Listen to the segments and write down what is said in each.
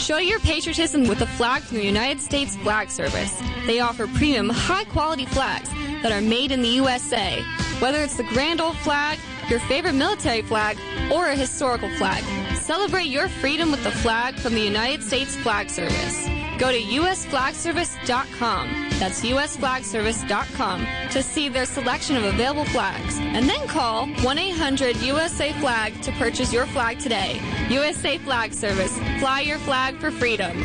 Show your patriotism with a flag from the United States Flag Service. They offer premium, high quality flags that are made in the USA. Whether it's the Grand Old Flag, your favorite military flag, or a historical flag, celebrate your freedom with the flag from the United States Flag Service. Go to usflagservice.com. That's usflagservice.com to see their selection of available flags. And then call 1-800-USA-FLAG to purchase your flag today. USA Flag Service. Fly your flag for freedom.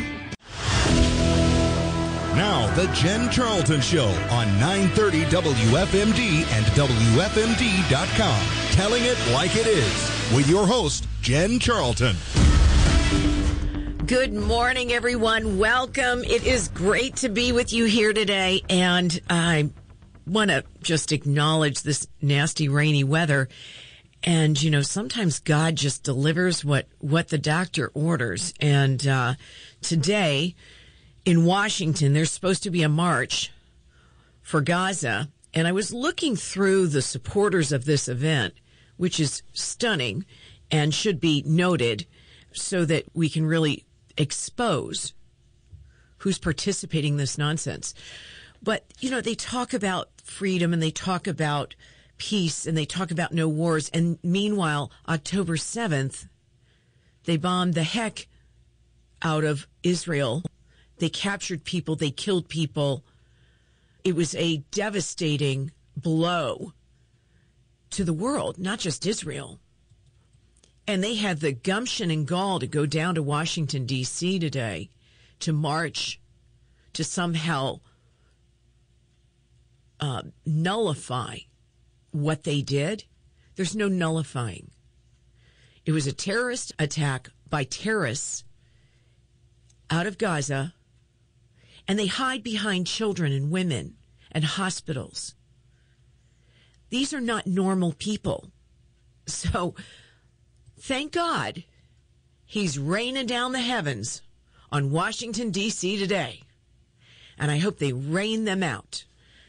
Now, the Jen Charlton Show on 930 WFMD and WFMD.com. Telling it like it is with your host, Jen Charlton. Good morning, everyone. Welcome. It is great to be with you here today. And I want to just acknowledge this nasty rainy weather. And, you know, sometimes God just delivers what, what the doctor orders. And uh, today in Washington, there's supposed to be a march for Gaza. And I was looking through the supporters of this event, which is stunning and should be noted so that we can really expose who's participating in this nonsense. But, you know, they talk about freedom and they talk about peace and they talk about no wars. And meanwhile, October 7th, they bombed the heck out of Israel. They captured people, they killed people. It was a devastating blow to the world, not just Israel. And they had the gumption and gall to go down to Washington, D.C. today to march to somehow uh, nullify what they did. There's no nullifying. It was a terrorist attack by terrorists out of Gaza, and they hide behind children and women and hospitals. These are not normal people. So, thank God he's raining down the heavens on Washington, D.C. today. And I hope they rain them out.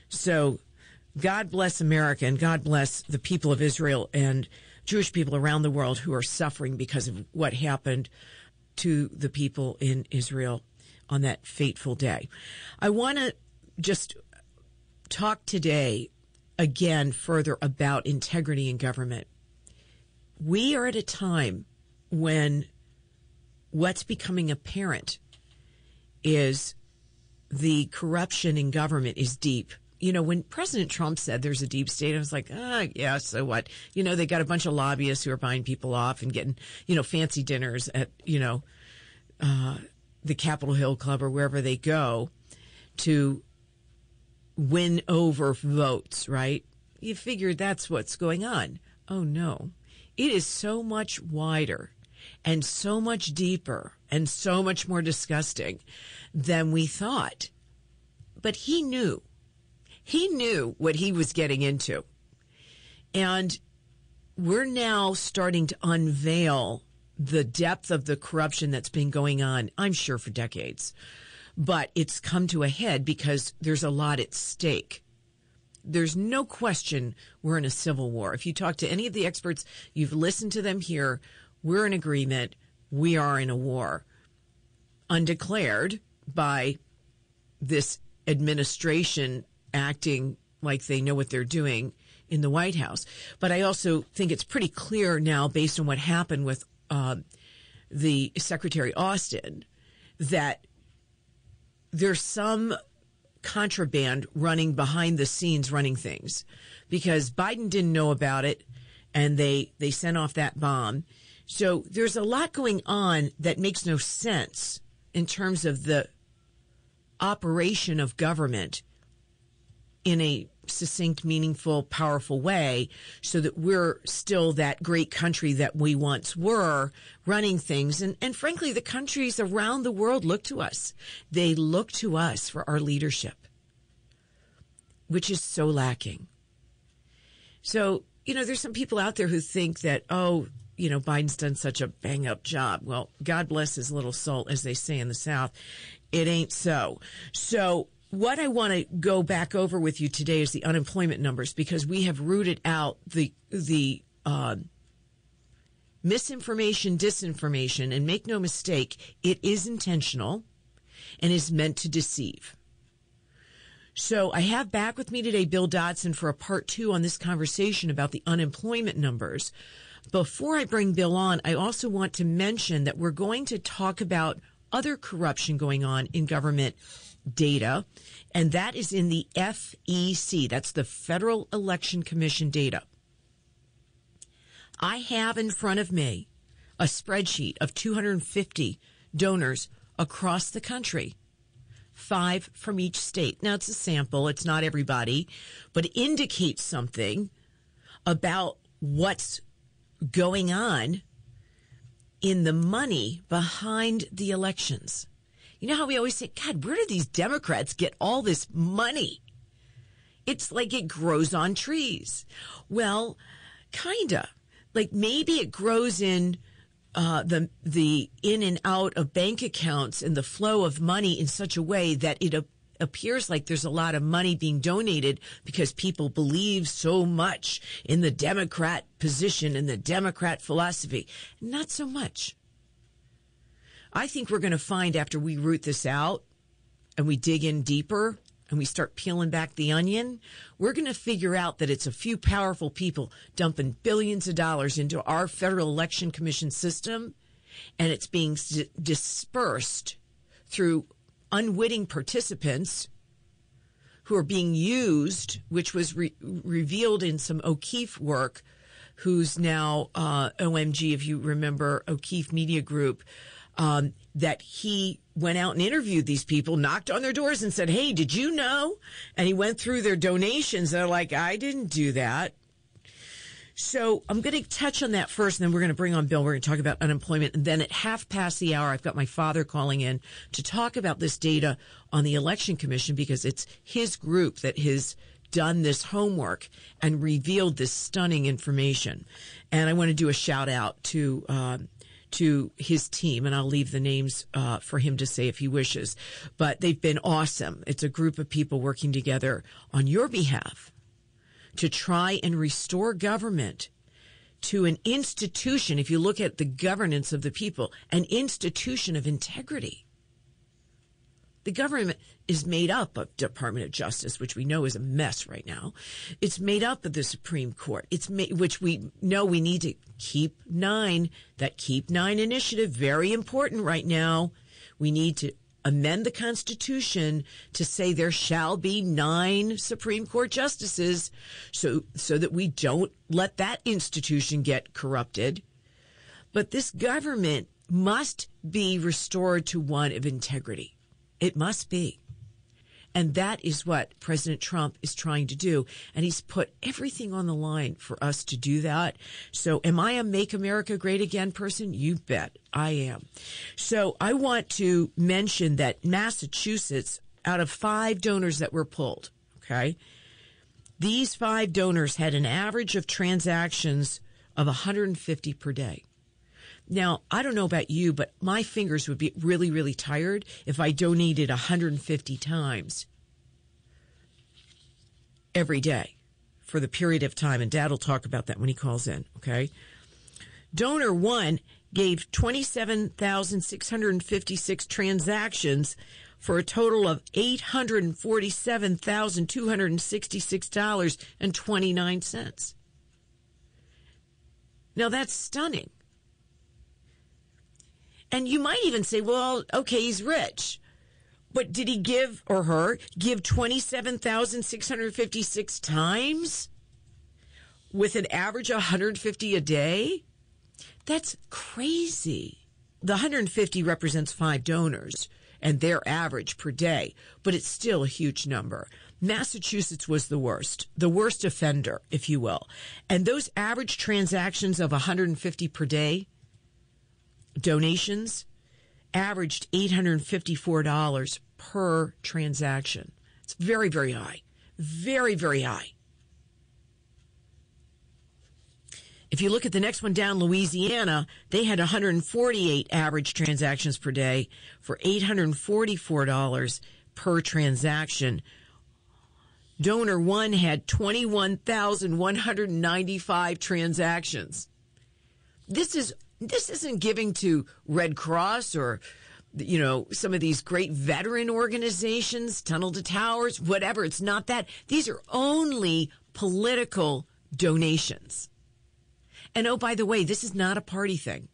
So God bless America and God bless the people of Israel and Jewish people around the world who are suffering because of what happened to the people in Israel on that fateful day. I want to just talk today again further about integrity in government. We are at a time when what's becoming apparent is the corruption in government is deep. You know, when President Trump said there's a deep state, I was like, ah, yeah, so what? You know, they got a bunch of lobbyists who are buying people off and getting, you know, fancy dinners at, you know, uh, the Capitol Hill Club or wherever they go to win over votes, right? You figure that's what's going on. Oh no. It is so much wider and so much deeper and so much more disgusting than we thought. But he knew. He knew what he was getting into. And we're now starting to unveil the depth of the corruption that's been going on, I'm sure, for decades. But it's come to a head because there's a lot at stake. There's no question we're in a civil war. If you talk to any of the experts, you've listened to them here, we're in agreement. We are in a war undeclared by this administration acting like they know what they're doing in the White House. But I also think it's pretty clear now, based on what happened with uh, the Secretary Austin, that there's some contraband running behind the scenes running things because Biden didn't know about it and they they sent off that bomb. So there's a lot going on that makes no sense in terms of the operation of government in a succinct, meaningful, powerful way so that we're still that great country that we once were running things. And, and frankly, the countries around the world look to us. They look to us for our leadership, which is so lacking. So, you know, there's some people out there who think that, oh, you know, Biden's done such a bang up job. Well, God bless his little soul, as they say in the South. It ain't so. So what I want to go back over with you today is the unemployment numbers because we have rooted out the the uh, misinformation, disinformation, and make no mistake, it is intentional and is meant to deceive. So I have back with me today Bill Dotson for a part two on this conversation about the unemployment numbers. Before I bring Bill on, I also want to mention that we're going to talk about other corruption going on in government data, and that is in the FEC. That's the Federal Election Commission data. I have in front of me a spreadsheet of 250 donors across the country, five from each state. Now it's a sample, it's not everybody, but indicates something about what's going on in the money behind the elections. You know how we always say, God, where do these Democrats get all this money? It's like it grows on trees. Well, kinda. Like maybe it grows in uh, the the in and out of bank accounts and the flow of money in such a way that it a- appears like there's a lot of money being donated because people believe so much in the Democrat position and the Democrat philosophy. Not so much. I think we're going to find after we root this out and we dig in deeper and we start peeling back the onion, we're going to figure out that it's a few powerful people dumping billions of dollars into our Federal Election Commission system and it's being dispersed through unwitting participants who are being used, which was re- revealed in some O'Keefe work, who's now uh, OMG, if you remember O'Keefe Media Group, um, that he went out and interviewed these people, knocked on their doors and said, Hey, did you know? And he went through their donations. They're like, I didn't do that. So I'm going to touch on that first, and then we're going to bring on Bill. We're going to talk about unemployment. And then at half past the hour, I've got my father calling in to talk about this data on the election commission because it's his group that has done this homework and revealed this stunning information. And I want to do a shout out to, um, to his team, and I'll leave the names uh, for him to say if he wishes. But they've been awesome. It's a group of people working together on your behalf to try and restore government to an institution, if you look at the governance of the people, an institution of integrity. The government is made up of Department of Justice, which we know is a mess right now. It's made up of the Supreme Court. It's ma- which we know we need to keep nine. That keep nine initiative very important right now. We need to amend the Constitution to say there shall be nine Supreme Court justices, so so that we don't let that institution get corrupted. But this government must be restored to one of integrity. It must be. And that is what President Trump is trying to do. And he's put everything on the line for us to do that. So am I a make America great again person? You bet I am. So I want to mention that Massachusetts, out of five donors that were pulled, okay, these five donors had an average of transactions of 150 per day. Now, I don't know about you, but my fingers would be really, really tired if I donated 150 times every day for the period of time. And dad will talk about that when he calls in. Okay. Donor one gave 27,656 transactions for a total of $847,266.29. Now that's stunning. And you might even say, well, okay, he's rich. But did he give or her give 27,656 times with an average of 150 a day? That's crazy. The 150 represents five donors and their average per day, but it's still a huge number. Massachusetts was the worst, the worst offender, if you will. And those average transactions of 150 per day, donations averaged $854 per transaction. It's very, very high. Very, very high. If you look at the next one down, Louisiana, they had 148 average transactions per day for $844 per transaction. Donor one had 21,195 transactions. This is this isn't giving to Red Cross or you know some of these great veteran organizations, Tunnel to Towers, whatever. It's not that. These are only political donations. And oh, by the way, this is not a party thing.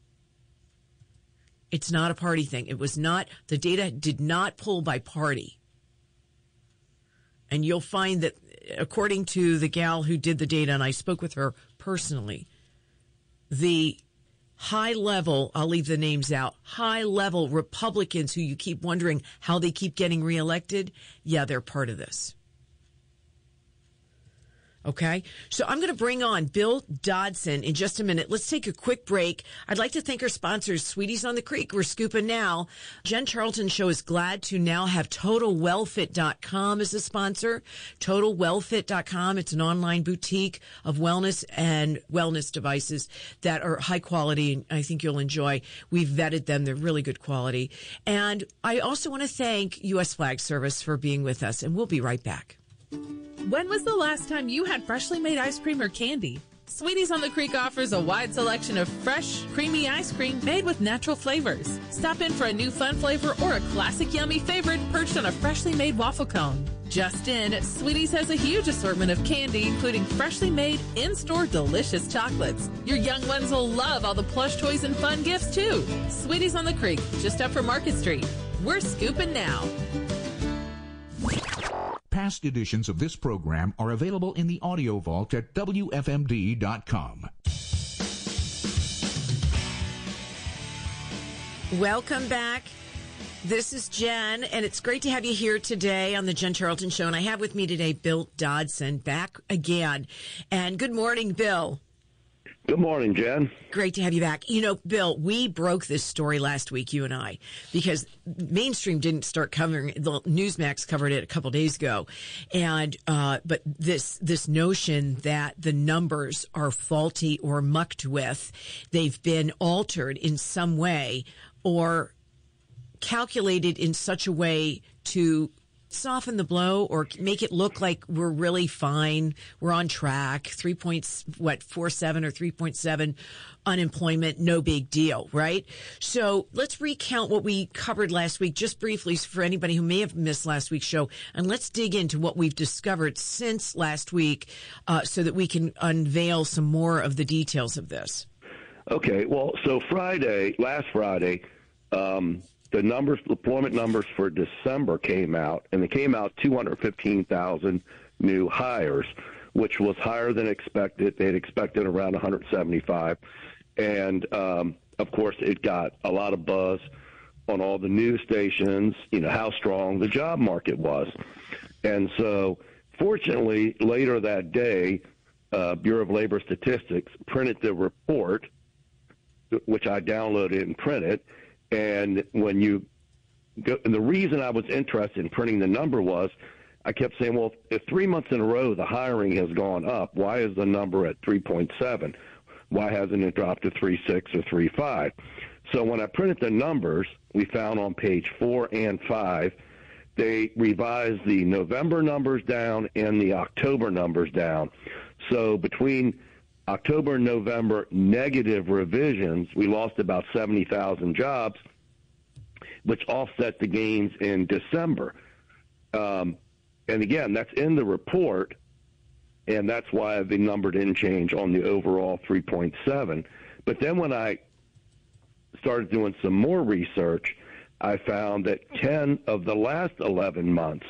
It's not a party thing. It was not, the data did not pull by party. And you'll find that, according to the gal who did the data, and I spoke with her personally, the high level, I'll leave the names out, high level Republicans who you keep wondering how they keep getting reelected, yeah, they're part of this. Okay. So I'm going to bring on Bill Dotson in just a minute. Let's take a quick break. I'd like to thank our sponsors, Sweeties on the Creek. We're scooping now. Jen Charlton Show is glad to now have TotalWellFit.com as a sponsor. TotalWellFit.com. It's an online boutique of wellness and wellness devices that are high quality and I think you'll enjoy. We've vetted them. They're really good quality. And I also want to thank U.S. Flag Service for being with us and we'll be right back. When was the last time you had freshly made ice cream or candy? Sweeties on the Creek offers a wide selection of fresh, creamy ice cream made with natural flavors. Stop in for a new fun flavor or a classic yummy favorite perched on a freshly made waffle cone. Just in, Sweeties has a huge assortment of candy, including freshly made, in-store delicious chocolates. Your young ones will love all the plush toys and fun gifts too. Sweeties on the Creek, just up from Market Street. We're scooping now. Past editions of this program are available in the audio vault at WFMD.com. Welcome back. This is Jen, and it's great to have you here today on the Jen Charlton Show. And I have with me today Bill Dotson back again. And good morning, Bill. Good morning, Jen. Great to have you back. You know, Bill, we broke this story last week, you and I, because mainstream didn't start covering. The Newsmax covered it a couple days ago, and uh, but this this notion that the numbers are faulty or mucked with, they've been altered in some way or calculated in such a way to soften the blow or make it look like we're really fine. We're on track. Three points, what, four seven or 3.7 unemployment. No big deal, right? So let's recount what we covered last week just briefly for anybody who may have missed last week's show. And let's dig into what we've discovered since last week uh, so that we can unveil some more of the details of this. Okay. Well, so Friday, last Friday, um, the numbers, employment numbers for December came out, and they came out 215,000 new hires, which was higher than expected. They had expected around 175, and um, of course, it got a lot of buzz on all the news stations. You know how strong the job market was, and so fortunately, later that day, uh, Bureau of Labor Statistics printed the report, which I downloaded and printed and when you go, and the reason I was interested in printing the number was I kept saying, well, if three months in a row the hiring has gone up, why is the number at 3.7? Why hasn't it dropped to 3.6 or 3.5? So when I printed the numbers, we found on page four and five, they revised the November numbers down and the October numbers down. So between October and November negative revisions, we lost about 70,000 jobs, which offset the gains in December. Um, and again, that's in the report, and that's why the number didn't change on the overall 3.7. But then when I started doing some more research, I found that 10 of the last 11 months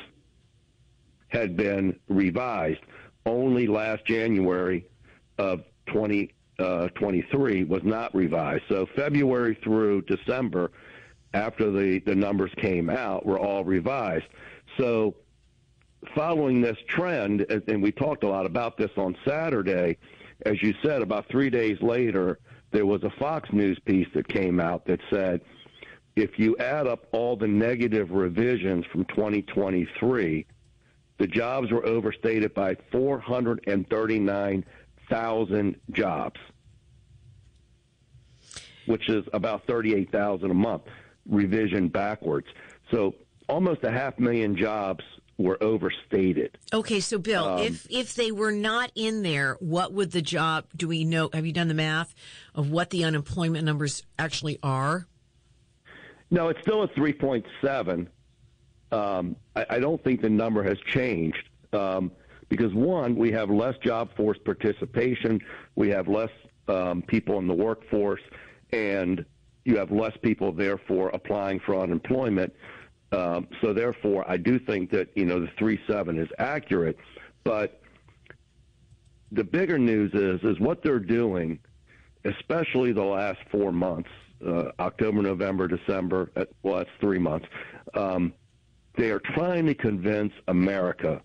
had been revised. Only last January of 2023 uh, was not revised. So February through December, after the, the numbers came out, were all revised. So following this trend, and we talked a lot about this on Saturday, as you said, about three days later, there was a Fox News piece that came out that said, if you add up all the negative revisions from 2023, the jobs were overstated by 439 thousand jobs, which is about thirty-eight thousand a month, revision backwards. So almost a half million jobs were overstated. Okay, so Bill, Um, if if they were not in there, what would the job? Do we know? Have you done the math of what the unemployment numbers actually are? No, it's still at 3.7. Um, I, I don't think the number has changed um, because, one, we have less job force participation, we have less um, people in the workforce, and you have less people, therefore, applying for unemployment. Um, so, therefore, I do think that, you know, the three seven is accurate. But the bigger news is, is what they're doing, especially the last four months, uh, October, November, December. uh, Well, that's three months. Um, they are trying to convince America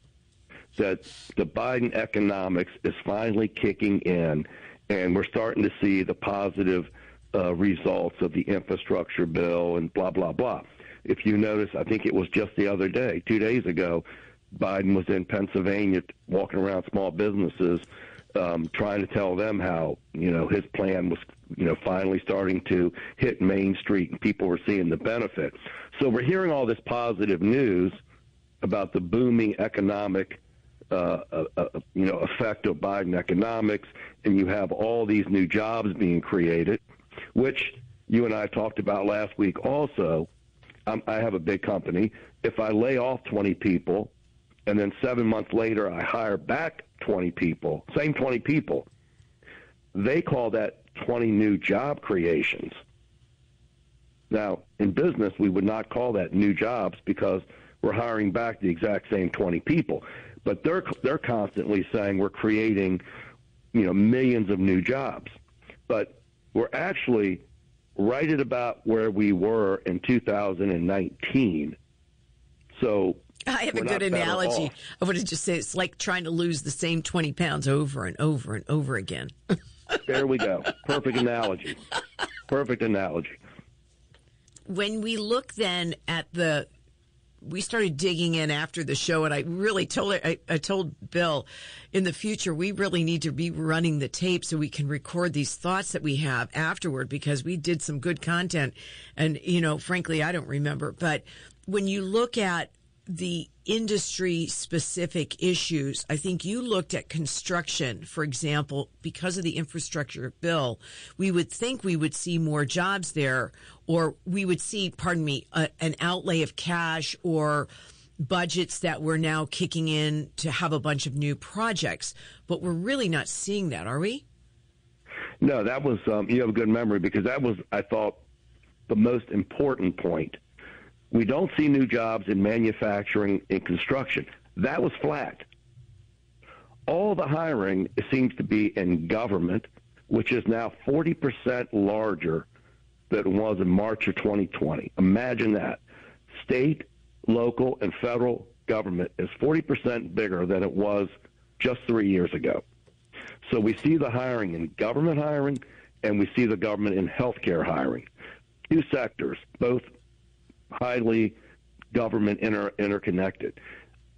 that the Biden economics is finally kicking in, and we're starting to see the positive uh, results of the infrastructure bill and blah blah blah. If you notice, I think it was just the other day, two days ago, Biden was in Pennsylvania walking around small businesses, um, trying to tell them how you know his plan was you know finally starting to hit Main Street and people were seeing the benefit. So we're hearing all this positive news about the booming economic uh, uh, uh, you know effect of Biden economics, and you have all these new jobs being created, which you and I talked about last week. Also, um, I have a big company. If I lay off 20 people, and then seven months later I hire back 20 people, same 20 people, they call that 20 new job creations. Now, in business, we would not call that new jobs because we're hiring back the exact same 20 people. But they're they're constantly saying we're creating, you know, millions of new jobs. But we're actually right at about where we were in 2019. So I have a good analogy. I would just say it's like trying to lose the same twenty pounds over and over and over again. There we go. Perfect analogy. Perfect analogy. when we look then at the we started digging in after the show and i really told I, I told bill in the future we really need to be running the tape so we can record these thoughts that we have afterward because we did some good content. And you know frankly i don't remember. But when you look at the industry specific issues. I think you looked at construction, for example, because of the infrastructure bill, we would think we would see more jobs there, or we would see, pardon me, a, an outlay of cash or budgets that we're now kicking in to have a bunch of new projects. But we're really not seeing that, are we? No, that was um, you have a good memory because that was I thought the most important point. We don't see new jobs in manufacturing and construction. That was flat. All the hiring seems to be in government, which is now 40% larger than it was in March of 2020. Imagine that. State, local, and federal government is 40% bigger than it was just three years ago. So we see the hiring in government hiring, and we see the government in healthcare hiring. Two sectors, both highly government inter- interconnected,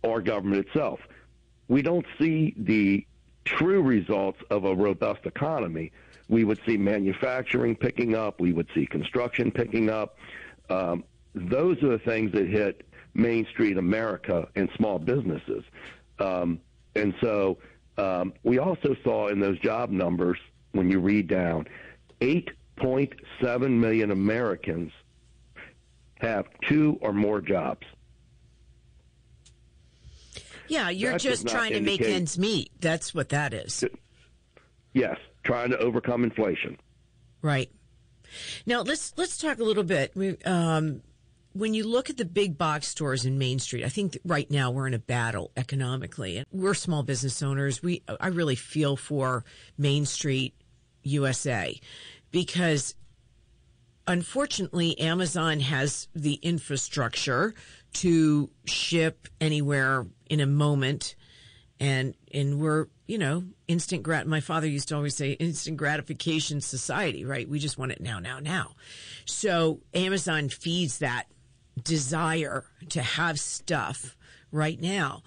or government itself. We don't see the true results of a robust economy. We would see manufacturing picking up. We would see construction picking up. Um, those are the things that hit Main Street America and small businesses. Um, and so um, we also saw in those job numbers, when you read down, 8.7 million Americans have two or more jobs. Yeah, you're That just trying to make ends meet. That's what that is. Yes, trying to overcome inflation. Right. Now let's let's talk a little bit. We, Um, when you look at the big box stores in Main Street, I think right now we're in a battle economically, and we're small business owners. We I really feel for Main Street USA because unfortunately Amazon has the infrastructure to ship anywhere in a moment. And and we're you know instant grat my father used to always say instant gratification society right? We just want it now now now. So amazon feeds that desire to have stuff right now.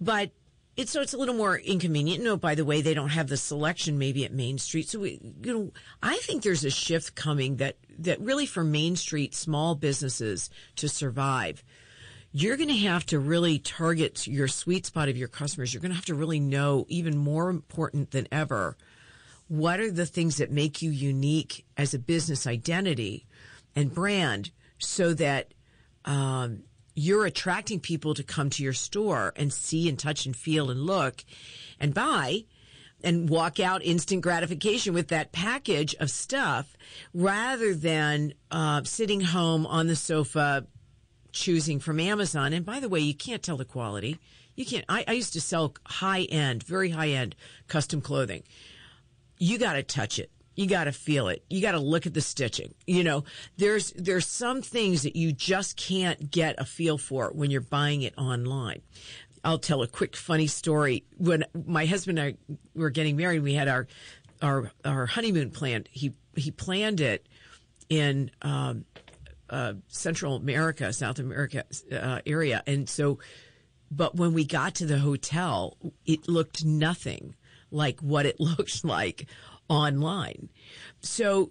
But it's so it's a little more inconvenient. No, by the way, they don't have the selection maybe at Main Street. So we, you know, I think there's a shift coming that that really for Main Street small businesses to survive, you're going to have to really target your sweet spot of your customers. You're going to have to really know, even more important than ever, what are the things that make you unique as a business identity and brand so that um, you're attracting people to come to your store and see and touch and feel and look and buy and walk out instant gratification with that package of stuff rather than uh, sitting home on the sofa choosing from Amazon. And by the way, you can't tell the quality. You can't. I, I used to sell high end, very high end custom clothing. You got to touch it. You got to feel it. You got to look at the stitching. You know, there's there's some things that you just can't get a feel for when you're buying it online. I'll tell a quick funny story. When my husband and I were getting married, we had our our our honeymoon planned. He he planned it in um, uh, Central America, South America uh, area. And so, but when we got to the hotel, it looked nothing like what it looks like online. So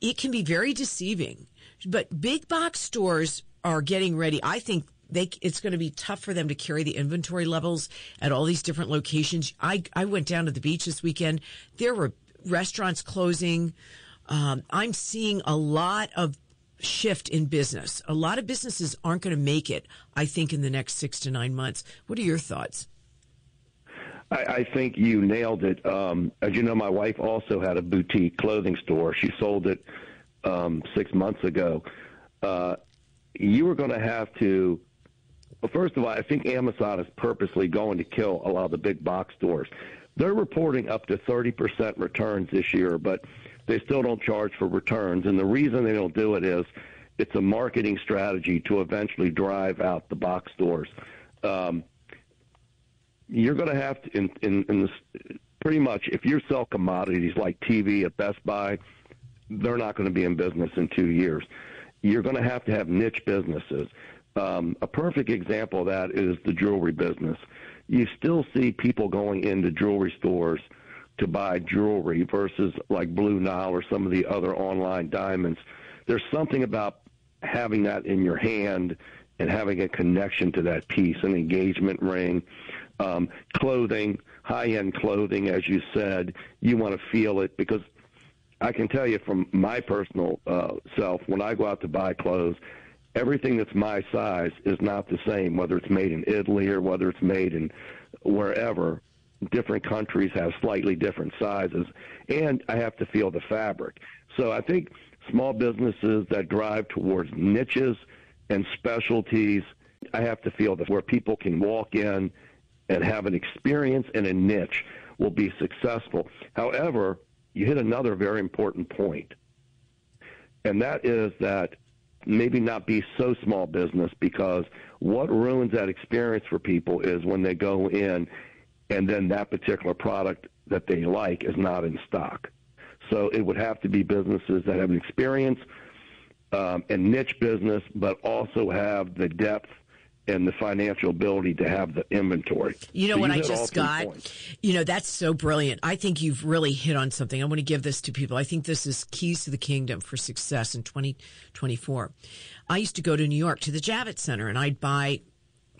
it can be very deceiving. But big box stores are getting ready. I think they it's going to be tough for them to carry the inventory levels at all these different locations. I I went down to the beach this weekend. There were restaurants closing. Um, I'm seeing a lot of shift in business. A lot of businesses aren't going to make it, I think, in the next six to nine months. What are your thoughts? I, I think you nailed it. Um, as you know, my wife also had a boutique clothing store. She sold it um, six months ago. Uh, you were going to have to. Well, first of all, I think Amazon is purposely going to kill a lot of the big box stores. They're reporting up to 30% returns this year, but they still don't charge for returns. And the reason they don't do it is it's a marketing strategy to eventually drive out the box stores. Um, you're going to have to, in, in, in this, pretty much, if you sell commodities like TV at Best Buy, they're not going to be in business in two years. You're going to have to have niche businesses. Um, a perfect example of that is the jewelry business. You still see people going into jewelry stores – to buy jewelry versus like Blue Nile or some of the other online diamonds. There's something about having that in your hand and having a connection to that piece, an engagement ring, um, clothing, high-end clothing, as you said. You want to feel it because I can tell you from my personal uh, self, when I go out to buy clothes, everything that's my size is not the same, whether it's made in Italy or whether it's made in wherever different countries have slightly different sizes, and I have to feel the fabric. So I think small businesses that drive towards niches and specialties, I have to feel that where people can walk in and have an experience and a niche will be successful. However, you hit another very important point, and that is that maybe not be so small business because what ruins that experience for people is when they go in and then that particular product that they like is not in stock. So it would have to be businesses that have an experience um, and niche business, but also have the depth and the financial ability to have the inventory. You know so what I just got? Points. You know, that's so brilliant. I think you've really hit on something. I want to give this to people. I think this is keys to the kingdom for success in 2024. I used to go to New York to the Javits Center and I'd buy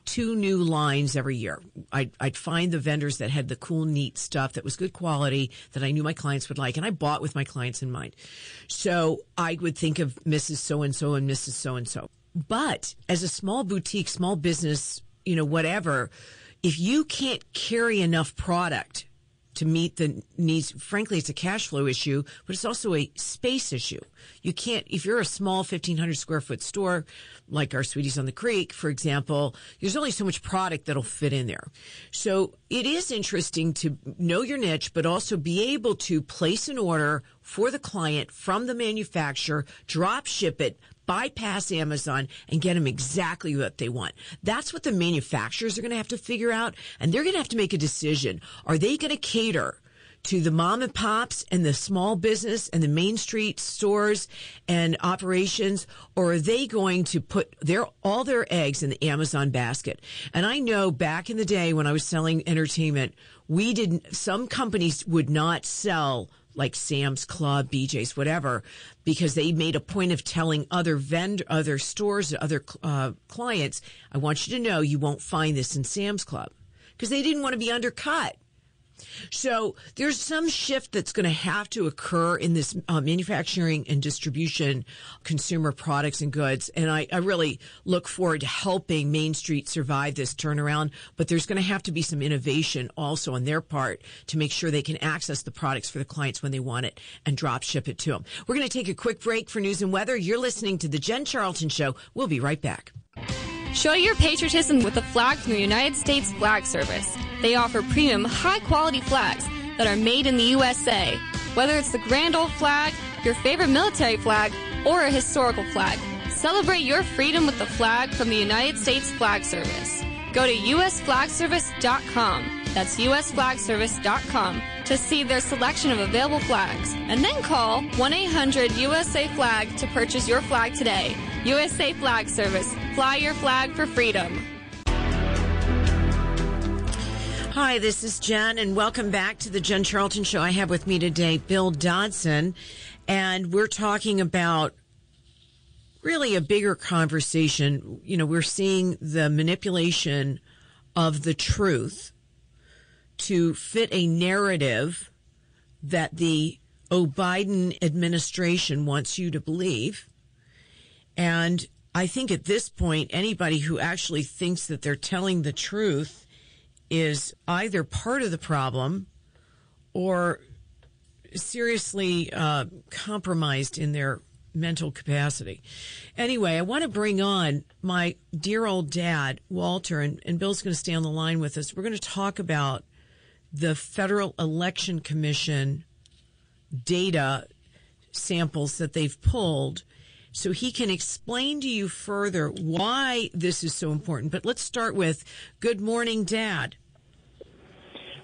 two new lines every year. I'd, I'd, find the vendors that had the cool, neat stuff that was good quality that I knew my clients would like, and I bought with my clients in mind. So I would think of Mrs. So and so and Mrs. So and so. But as a small boutique, small business, you know, whatever, if you can't carry enough product to meet the needs. Frankly, it's a cash flow issue, but it's also a space issue. You can't, if you're a small 1500 square foot store, like our Sweeties on the Creek, for example, there's only so much product that'll fit in there. So it is interesting to know your niche, but also be able to place an order for the client from the manufacturer, drop ship it, bypass Amazon and get them exactly what they want. That's what the manufacturers are going to have to figure out. And they're going to have to make a decision. Are they going to cater to the mom and pops and the small business and the main street stores and operations or are they going to put their all their eggs in the Amazon basket and I know back in the day when I was selling entertainment we didn't some companies would not sell like Sam's Club, BJ's, whatever, because they made a point of telling other vendor, other stores, other uh, clients, I want you to know you won't find this in Sam's Club because they didn't want to be undercut. So there's some shift that's going to have to occur in this uh, manufacturing and distribution consumer products and goods. And I, I, really look forward to helping Main Street survive this turnaround. But there's going to have to be some innovation also on their part to make sure they can access the products for the clients when they want it and drop ship it to them. We're going to take a quick break for news and weather. You're listening to the Jen Charlton Show. We'll be right back. Show your patriotism with a flag from the United States Flag Service. They offer premium, high quality flags that are made in the USA. Whether it's the grand old flag, your favorite military flag, or a historical flag, celebrate your freedom with the flag from the United States Flag Service. Go to usflagservice.com. That's usflagservice.com to see their selection of available flags. And then call 1 800 USA Flag to purchase your flag today. USA Flag Service. Fly your flag for freedom. Hi, this is Jen, and welcome back to the Jen Charlton Show. I have with me today Bill Dotson, and we're talking about really a bigger conversation. You know, we're seeing the manipulation of the truth to fit a narrative that the O. Biden administration wants you to believe. And I think at this point, anybody who actually thinks that they're telling the truth is either part of the problem or seriously uh, compromised in their mental capacity. Anyway, I want to bring on my dear old dad, Walter, and, and Bill's going to stay on the line with us. We're going to talk about the Federal Election Commission data samples that they've pulled so he can explain to you further why this is so important. But let's start with good morning, Dad.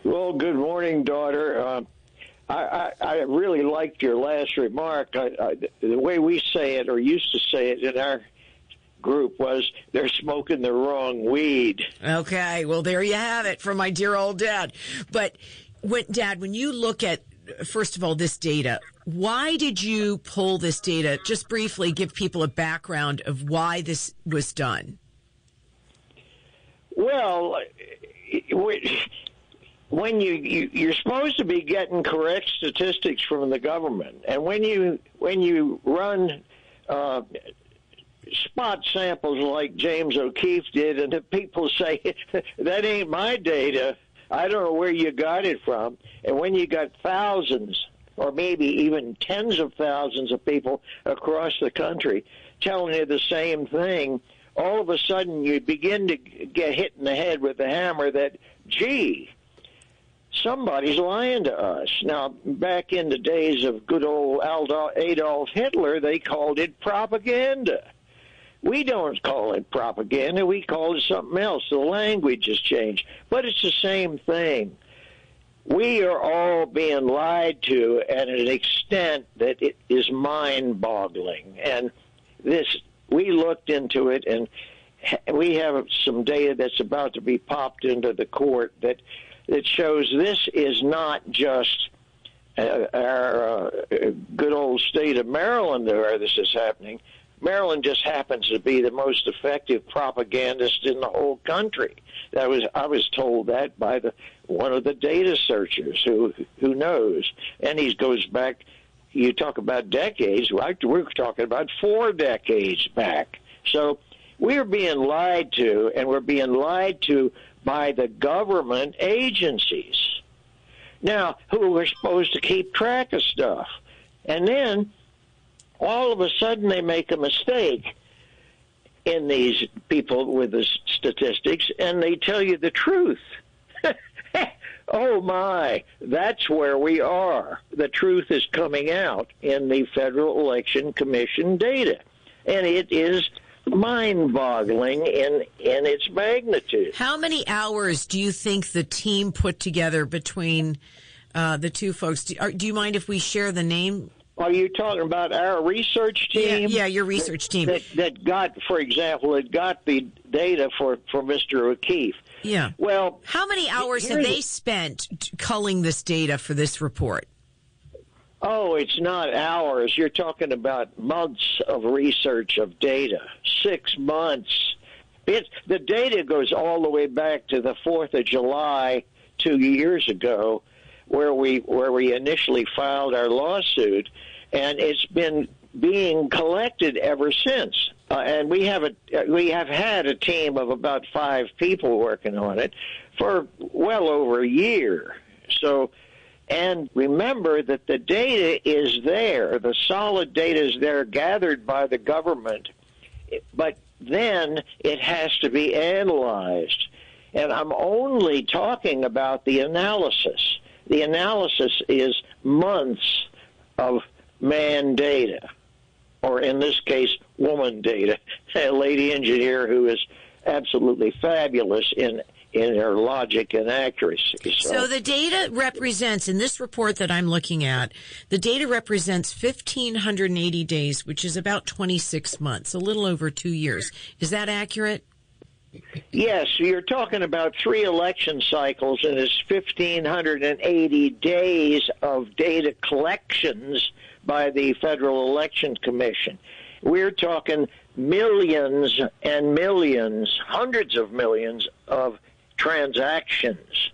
Well, good morning, daughter. Uh, I, I, I, really liked your last remark. I, the way we say it, or used to say it in our group, was they're smoking the wrong weed. Okay, well, there you have it from my dear old dad. But, when, Dad, when you look at first of all, this data. Why did you pull this data? Just briefly give people a background of why this was done. Well, when you, you you're supposed to be getting correct statistics from the government, and when you when you run uh, spot samples like James O'Keefe did, and the people say that ain't my data I don't know where you got it from. And when you got thousands or maybe even tens of thousands of people across the country telling you the same thing, all of a sudden you begin to get hit in the head with the hammer that, gee, somebody's lying to us. Now, back in the days of good old Adolf Hitler, they called it propaganda. We don't call it propaganda. We call it something else. The language has changed, but it's the same thing. We are all being lied to at an extent that it is mind-boggling. And this, we looked into it, and we have some data that's about to be popped into the court that that shows this is not just uh, our uh, good old state of Maryland where this is happening. Maryland just happens to be the most effective propagandist in the whole country. That was I was told that by the one of the data searchers who who knows, and he goes back. You talk about decades, right? We're talking about four decades back. So we're being lied to, and we're being lied to by the government agencies. Now, who are supposed to keep track of stuff, and then all of a sudden they make a mistake in these people with the statistics and they tell you the truth. oh my, that's where we are. The truth is coming out in the Federal Election Commission data. And it is mind boggling in in its magnitude. How many hours do you think the team put together between uh, the two folks? Do, are, do, you mind if we share the name are you talking about our research team? Yeah, yeah your research team. That, that got, for example, it got the data for, for Mr. O'Keefe. Yeah. Well, how many hours have they spent culling this data for this report? Oh, it's not hours. You're talking about months of research of data. Six months. It, the data goes all the way back to the 4th of July two years ago, where we where we initially filed our lawsuit, and it's been being collected ever since. Uh, and we have a we have had a team of about five people working on it for well over a year. So, and remember that the data is there. The solid data is there, gathered by the government, but then it has to be analyzed. And I'm only talking about the analysis. The analysis is months of man data or in this case, woman data, a lady engineer who is absolutely fabulous in in her logic and accuracy. So. so. the data represents, in this report that I'm looking at, the data represents 1,580 days, which is about 26 months, a little over two years. Is that accurate? Yes, you're talking about three election cycles, and it's 1,580 days of data collections by the Federal Election Commission. We're talking millions and millions, hundreds of millions of transactions.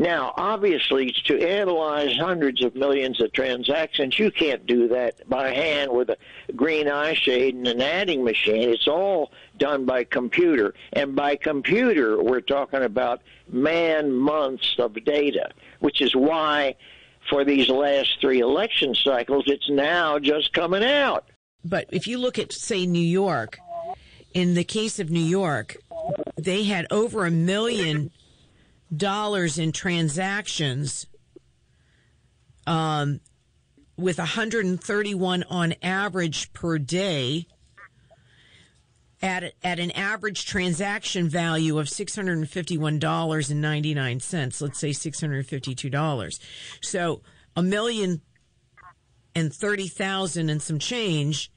Now, obviously, to analyze hundreds of millions of transactions, you can't do that by hand with a green eye shade and an adding machine. It's all done by computer. And by computer, we're talking about man months of data, which is why for these last three election cycles, it's now just coming out. But if you look at, say, New York, in the case of New York, they had over a million dollars in transactions um, with 131 on average per day at at an average transaction value of six hundred and fifty one dollars and ninety nine cents. Let's say six hundred fifty two dollars. So a million and thirty thousand and some change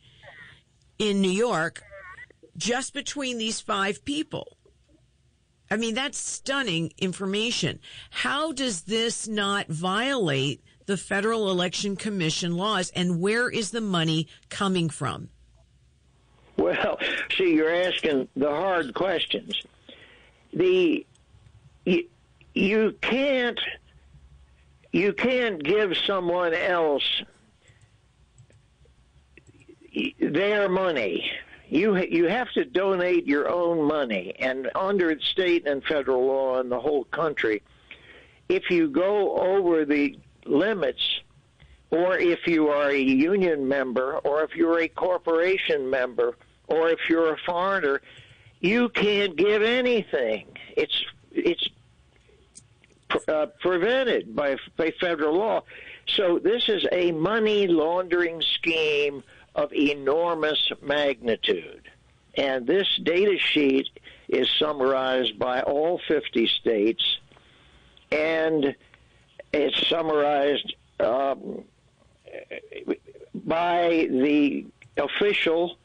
in New York just between these five people. I mean, that's stunning information. How does this not violate the Federal Election Commission laws? And where is the money coming from? Well, see, you're asking the hard questions. The you, you can't you can't give someone else their money. You you have to donate your own money, and under state and federal law in the whole country, if you go over the limits, or if you are a union member, or if you're a corporation member, or if you're a foreigner, you can't give anything. It's it's uh, prevented by by federal law. So this is a money laundering scheme of enormous magnitude. And this data sheet is summarized by all 50 states, and it's summarized um, by the official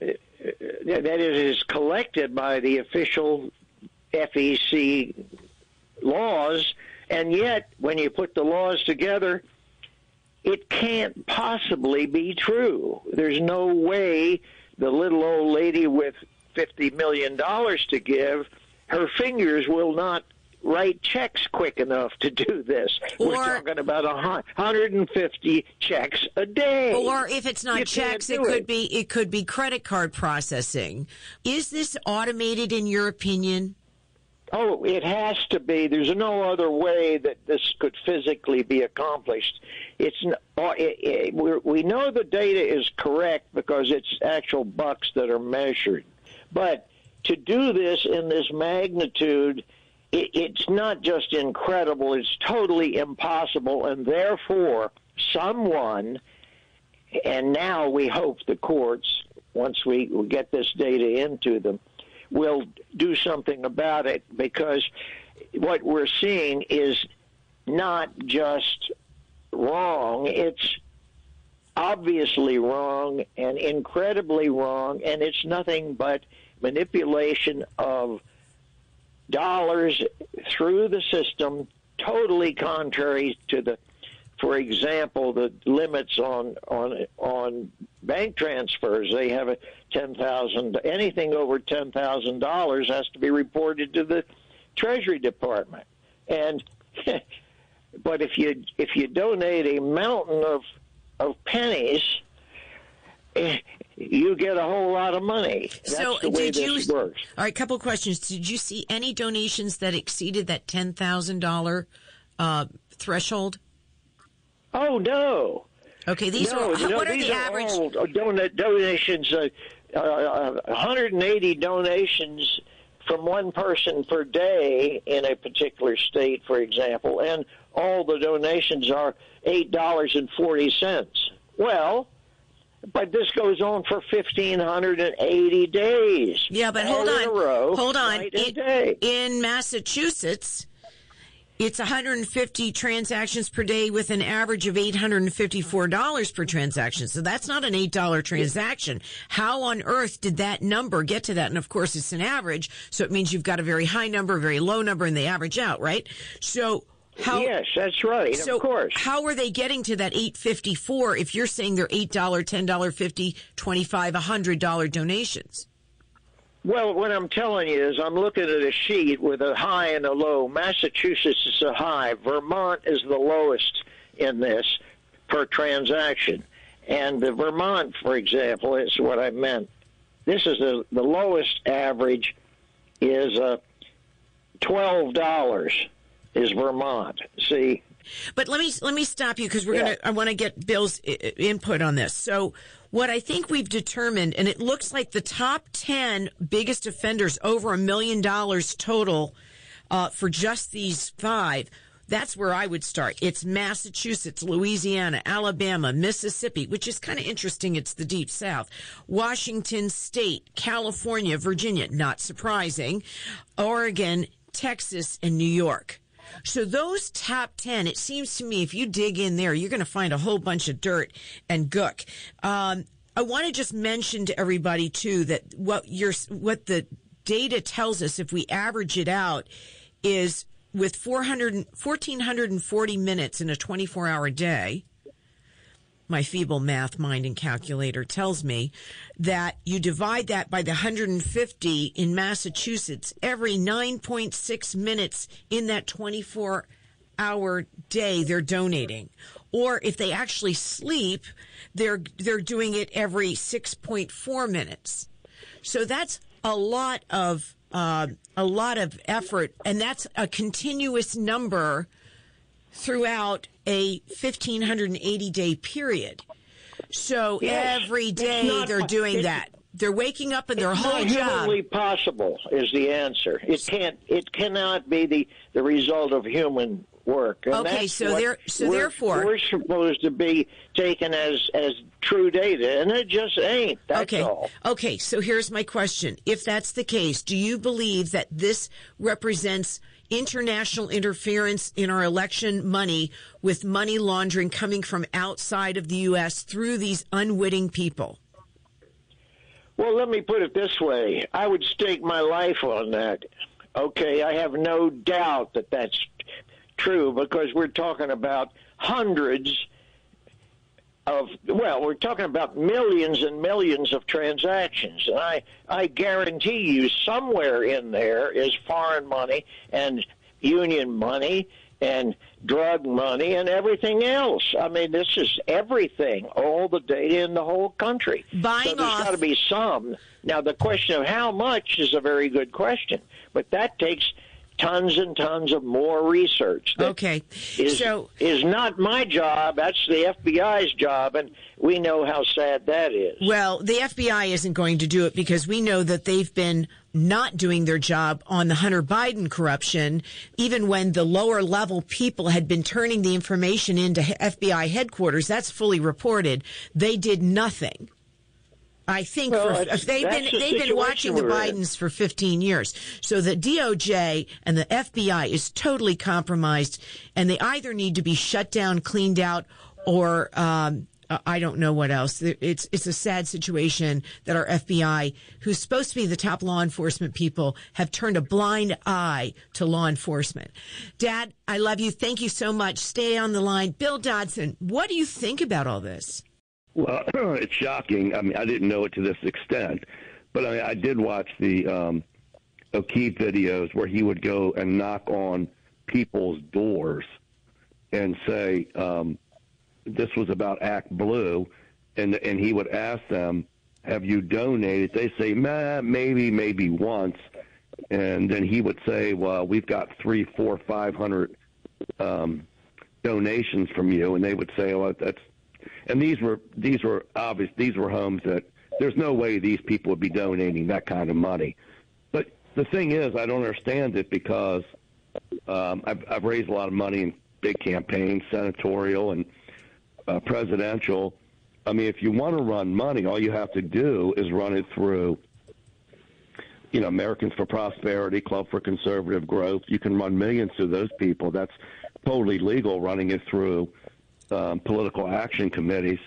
that is collected by the official FEC laws, and yet when you put the laws together, it can't possibly be true. There's no way the little old lady with $50 million to give, her fingers will not write checks quick enough to do this. Or, We're talking about 150 checks a day. Or if it's not you checks, it could it. be it could be credit card processing. Is this automated in your opinion? Oh, it has to be. There's no other way that this could physically be accomplished. It's uh, it, it, we know the data is correct because it's actual bucks that are measured, but to do this in this magnitude it, it's not just incredible, it's totally impossible, and therefore, someone, and now we hope the courts, once we get this data into them, will do something about it because what we're seeing is not just wrong, it's obviously wrong and incredibly wrong, and it's nothing but manipulation of dollars through the system, totally contrary to the for example, the limits on on on bank transfers. They have a ten thousand anything over ten thousand dollars has to be reported to the Treasury Department. And but if you if you donate a mountain of of pennies, eh, you get a whole lot of money. That's so the way did you? this works. All right, couple questions. Did you see any donations that exceeded that ten thousand uh, threshold? Oh no. Okay, these no, are no, what are the average? all don- donations? Uh, uh, 180 donations from one person per day in a particular state, for example, and all the donations are eight dollars and forty cents. Well, but this goes on for 1,580 days. Yeah, but hold on, row, hold on. In, in Massachusetts, it's 150 transactions per day with an average of $854 per transaction. So that's not an $8 transaction. How on earth did that number get to that? And of course, it's an average. So it means you've got a very high number, a very low number, and they average out, right? So how? yes, that's right. So of course. how are they getting to that 854 if you're saying they're $8, $10, 50 25 $100 donations? Well, what I'm telling you is I'm looking at a sheet with a high and a low. Massachusetts is a high. Vermont is the lowest in this per transaction. And the Vermont, for example, is what I meant. This is the, the lowest average is uh, $12 is Vermont. See, But let me let me stop you because we're Yeah. gonna. I want to get Bill's i- i- input on this. So, what I think we've determined, and it looks like the top ten biggest offenders over a million dollars total uh, for just these five. That's where I would start. It's Massachusetts, Louisiana, Alabama, Mississippi, which is kind of interesting. It's the deep south. Washington State, California, Virginia, not surprising. Oregon, Texas, and New York. So those top 10, it seems to me, if you dig in there, you're going to find a whole bunch of dirt and gook. Um, I want to just mention to everybody too that what your what the data tells us, if we average it out, is with 400, 1,440 minutes in a 24 hour day, my feeble math mind and calculator tells me that you divide that by the 150 in Massachusetts every 9.6 minutes in that 24 hour day they're donating. Or if they actually sleep they're they're doing it every 6.4 minutes. So that's a lot of uh, a lot of effort and that's a continuous number throughout a 1580 day period. So Yes, every day they're doing it- that. They're waking up and their whole not job. humanly possible is the answer. It can't. It cannot be the the result of human work. And Okay, so there- so we're- therefore- we're supposed to be taken as as true data, and it just ain't. That's okay. all. Okay, so here's my question. If that's the case, do you believe that this represents international interference in our election money with money laundering coming from outside of the U.S. through these unwitting people? Well, let me put it this way: I would stake my life on that. Okay, I have no doubt that that's true because we're talking about hundreds of well, we're talking about millions and millions of transactions, and I I guarantee you somewhere in there is foreign money and union money and drug money and everything else. I mean, this is everything, all the data in the whole country. Buying so there's got to be some. Now, the question of how much is a very good question, but that takes tons and tons of more research. Okay, is, so is not my job. That's the FBI's job, and we know how sad that is. Well, the FBI isn't going to do it because we know that they've been not doing their job on the Hunter Biden corruption, even when the lower level people had been turning the information into FBI headquarters. That's fully reported. They did nothing. I think Well, for, they've been the they've been watching the we're in. Bidens for 15 years. So the DOJ and the FBI is totally compromised, and they either need to be shut down, cleaned out, or um, uh, I don't know what else. It's it's a sad situation that our FBI, who's supposed to be the top law enforcement people, have turned a blind eye to law enforcement. Dad, I love you. Thank you so much. Stay on the line. Bill Dotson, what do you think about all this? Well, it's shocking. I mean, I didn't know it to this extent, but I, mean, I did watch the um, O'Keefe videos where he would go and knock on people's doors and say, um, this was about Act Blue, and and he would ask them, "Have you donated?" They say, maybe, maybe once, and then he would say, "Well, we've got three, four, five hundred um, donations from you," and they would say, "Oh, that's," and these were these were obvious. These were homes that there's no way these people would be donating that kind of money. But the thing is, I don't understand it because um, I've, I've raised a lot of money in big campaigns, senatorial and uh, presidential. I mean, if you want to run money, all you have to do is run it through, you know, Americans for Prosperity, Club for Conservative Growth. You can run millions through those people. That's totally legal. Running it through um, political action committees.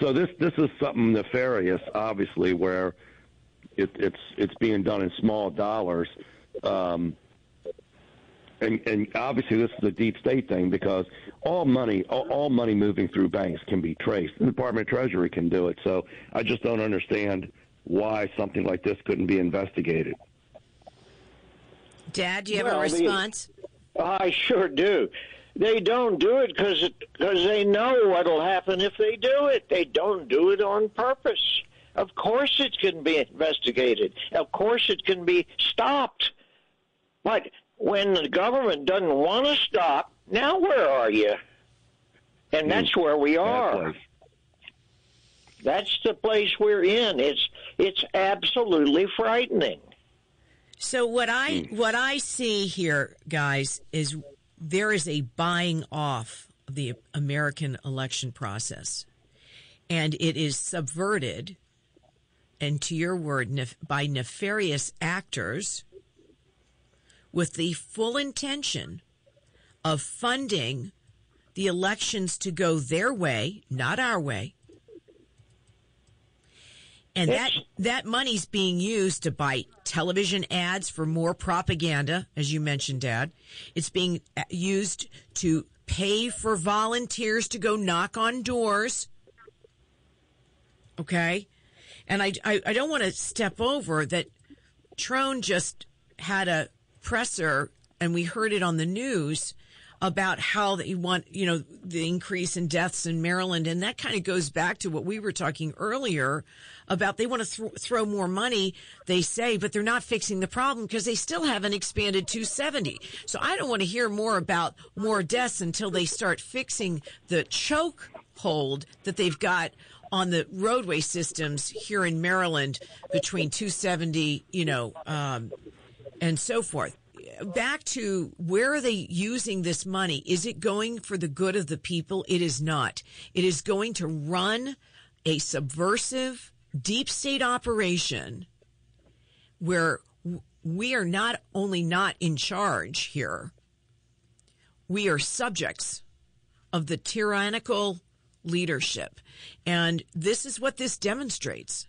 So this this is something nefarious, obviously, where it, it's it's being done in small dollars. Um, and, and obviously this is a deep state thing because all money, all, all money moving through banks can be traced. The Department of Treasury can do it. So I just don't understand why something like this couldn't be investigated. Dad, do you have well, a response? The, I sure do. They don't do it because because they know what'll happen if they do it. They don't do it on purpose. Of course, it can be investigated. Of course, it can be stopped. But when the government doesn't want to stop, now where are you? And that's where we are. That's the place we're in. It's it's absolutely frightening. So what I hmm. what I see here, guys, is there is a buying off of the American election process, and it is subverted, and to your word, nef- by nefarious actors with the full intention of funding the elections to go their way, not our way. And that that money's being used to buy television ads for more propaganda, as you mentioned, Dad. It's being uh, used to pay for volunteers to go knock on doors. Okay, and I I, I don't want to step over that. Trone just had a presser, and we heard it on the news about how they want, you know, the increase in deaths in Maryland. And that kind of goes back to what we were talking earlier about they want to th- throw more money, they say, but they're not fixing the problem because they still haven't expanded 270. So I don't want to hear more about more deaths until they start fixing the choke hold that they've got on the roadway systems here in Maryland between 270, you know, um, and so forth. Back to where are they using this money? Is it going for the good of the people? It is not. It is going to run a subversive deep state operation where we are not only not in charge here, we are subjects of the tyrannical leadership. And this is what this demonstrates.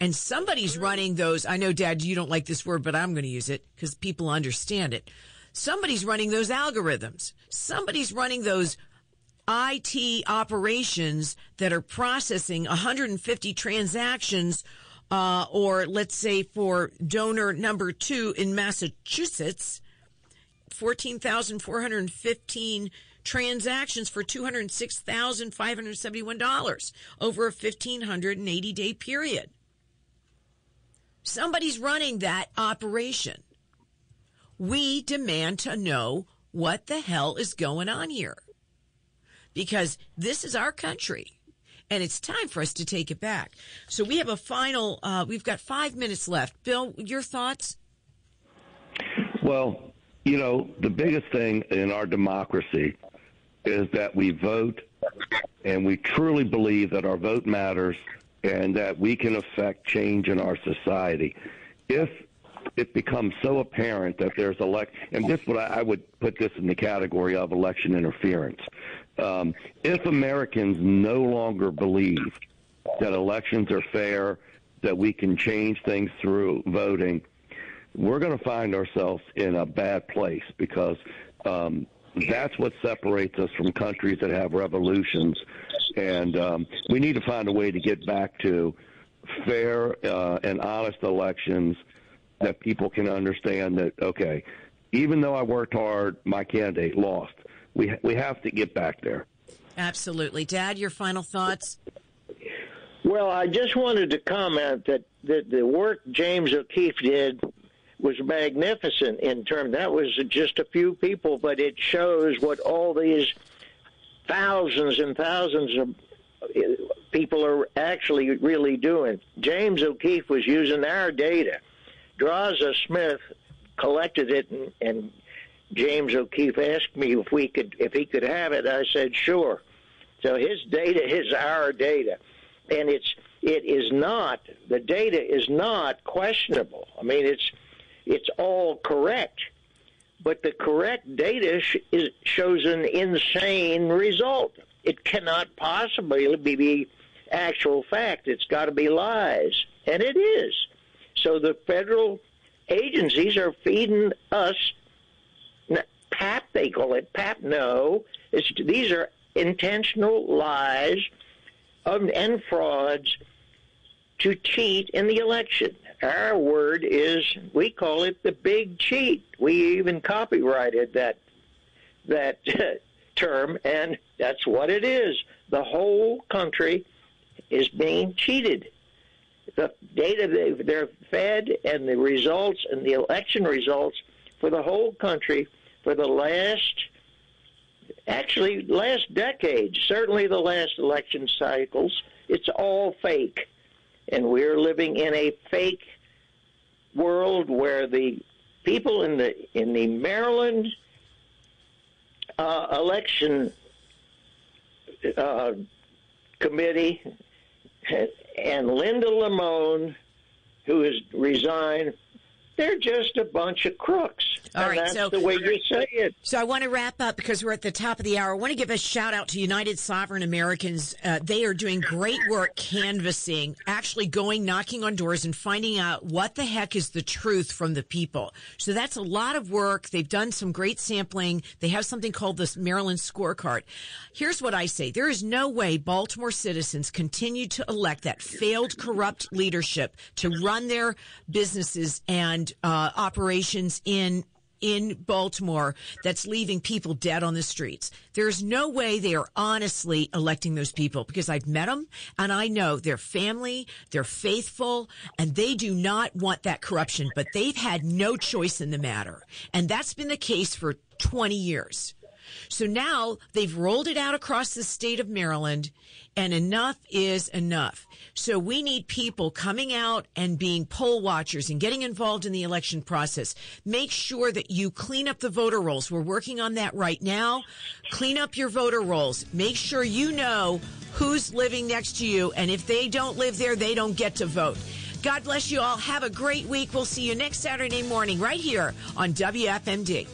And somebody's running those. I know, Dad, you don't like this word, but I'm going to use it because people understand it. Somebody's running those algorithms. Somebody's running those IT operations that are processing 150 transactions, uh, or let's say for donor number two in Massachusetts, 14,415 transactions for $206,571 over a 1,580 day period. Somebody's running that operation. We demand to know what the hell is going on here. Because this is our country and it's time for us to take it back. So we have a final, uh, we've got five minutes left. Bill, your thoughts? Well, you know, the biggest thing in our democracy is that we vote and we truly believe that our vote matters and that we can affect change in our society. If it becomes so apparent that there's elect, and this what I, I would put this in the category of election interference. Um, if Americans no longer believe that elections are fair, that we can change things through voting, we're going to find ourselves in a bad place because um, that's what separates us from countries that have revolutions. And um, we need to find a way to get back to fair uh, and honest elections that people can understand that, okay, even though I worked hard, my candidate lost. We, we have to get back there. Absolutely. Dad, your final thoughts? Well, I just wanted to comment that, that the work James O'Keefe did was magnificent in terms that was just a few people, but it shows what all these thousands and thousands of uh, people are actually really doing. James O'Keefe was using our data. Draza Smith collected it, and, and James O'Keefe asked me if we could if he could have it. I said sure. So his data is our data, and it's it is not the data is not questionable. I mean it's it's all correct, but the correct data sh- is, shows an insane result. It cannot possibly be actual fact. It's got to be lies, and it is. So the federal agencies are feeding us pap. They call it pap. No, it's, these are intentional lies um, and frauds to cheat in the election. Our word is we call it the big cheat. We even copyrighted that that term, and that's what it is. The whole country is being cheated. The data they're fed and the results and the election results for the whole country for the last, actually, last decade, certainly the last election cycles, it's all fake. And we're living in a fake world where the people in the in the Maryland uh, election uh, committee and Linda Lamone, who has resigned, they're just a bunch of crooks. All and right, that's so the way you say it. So I want to wrap up because we're at the top of the hour. I want to give a shout out to United Sovereign Americans. Uh, they are doing great work canvassing, actually going knocking on doors and finding out what the heck is the truth from the people. So that's a lot of work. They've done some great sampling. They have something called the Maryland Scorecard. Here's what I say: there is no way Baltimore citizens continue to elect that failed, corrupt leadership to run their businesses and uh, operations in in Baltimore that's leaving people dead on the streets. There's no way they are honestly electing those people because I've met them and I know they're family, they're faithful, and they do not want that corruption, but they've had no choice in the matter. And that's been the case for 20 years. So now they've rolled it out across the state of Maryland and enough is enough. So we need people coming out and being poll watchers and getting involved in the election process. Make sure that you clean up the voter rolls. We're working on that right now. Clean up your voter rolls. Make sure you know who's living next to you. And if they don't live there, they don't get to vote. God bless you all. Have a great week. We'll see you next Saturday morning right here on WFMD.